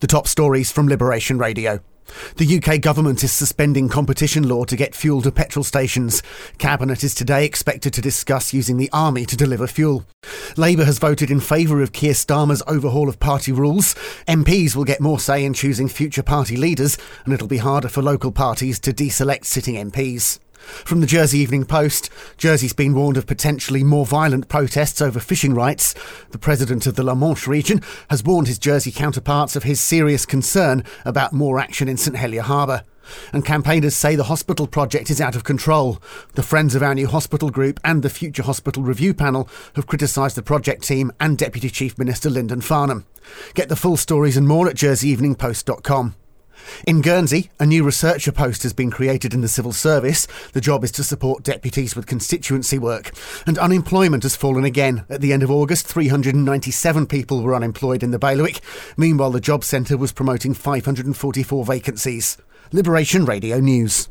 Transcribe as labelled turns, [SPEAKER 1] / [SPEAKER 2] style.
[SPEAKER 1] The top stories from Liberation Radio. The UK government is suspending competition law to get fuel to petrol stations. Cabinet is today expected to discuss using the army to deliver fuel. Labour has voted in favour of Keir Starmer's overhaul of party rules. MPs will get more say in choosing future party leaders, and it'll be harder for local parties to deselect sitting MPs. From the Jersey Evening Post, Jersey's been warned of potentially more violent protests over fishing rights. The president of the La Manche region has warned his Jersey counterparts of his serious concern about more action in St Helier Harbour. And campaigners say the hospital project is out of control. The Friends of Our New Hospital Group and the Future Hospital Review Panel have criticised the project team and Deputy Chief Minister Lyndon Farnham. Get the full stories and more at jerseyeveningpost.com. In Guernsey, a new researcher post has been created in the civil service. The job is to support deputies with constituency work. And unemployment has fallen again. At the end of August, 397 people were unemployed in the bailiwick. Meanwhile, the Job Centre was promoting 544 vacancies. Liberation Radio News.